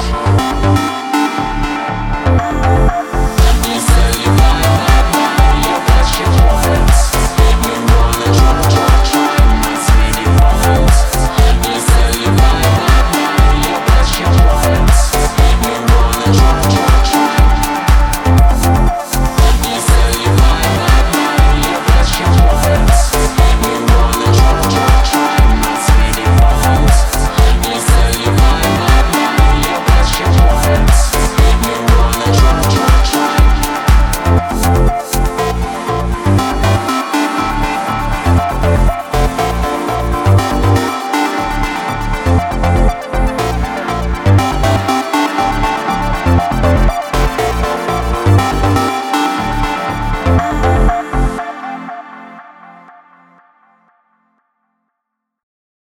Música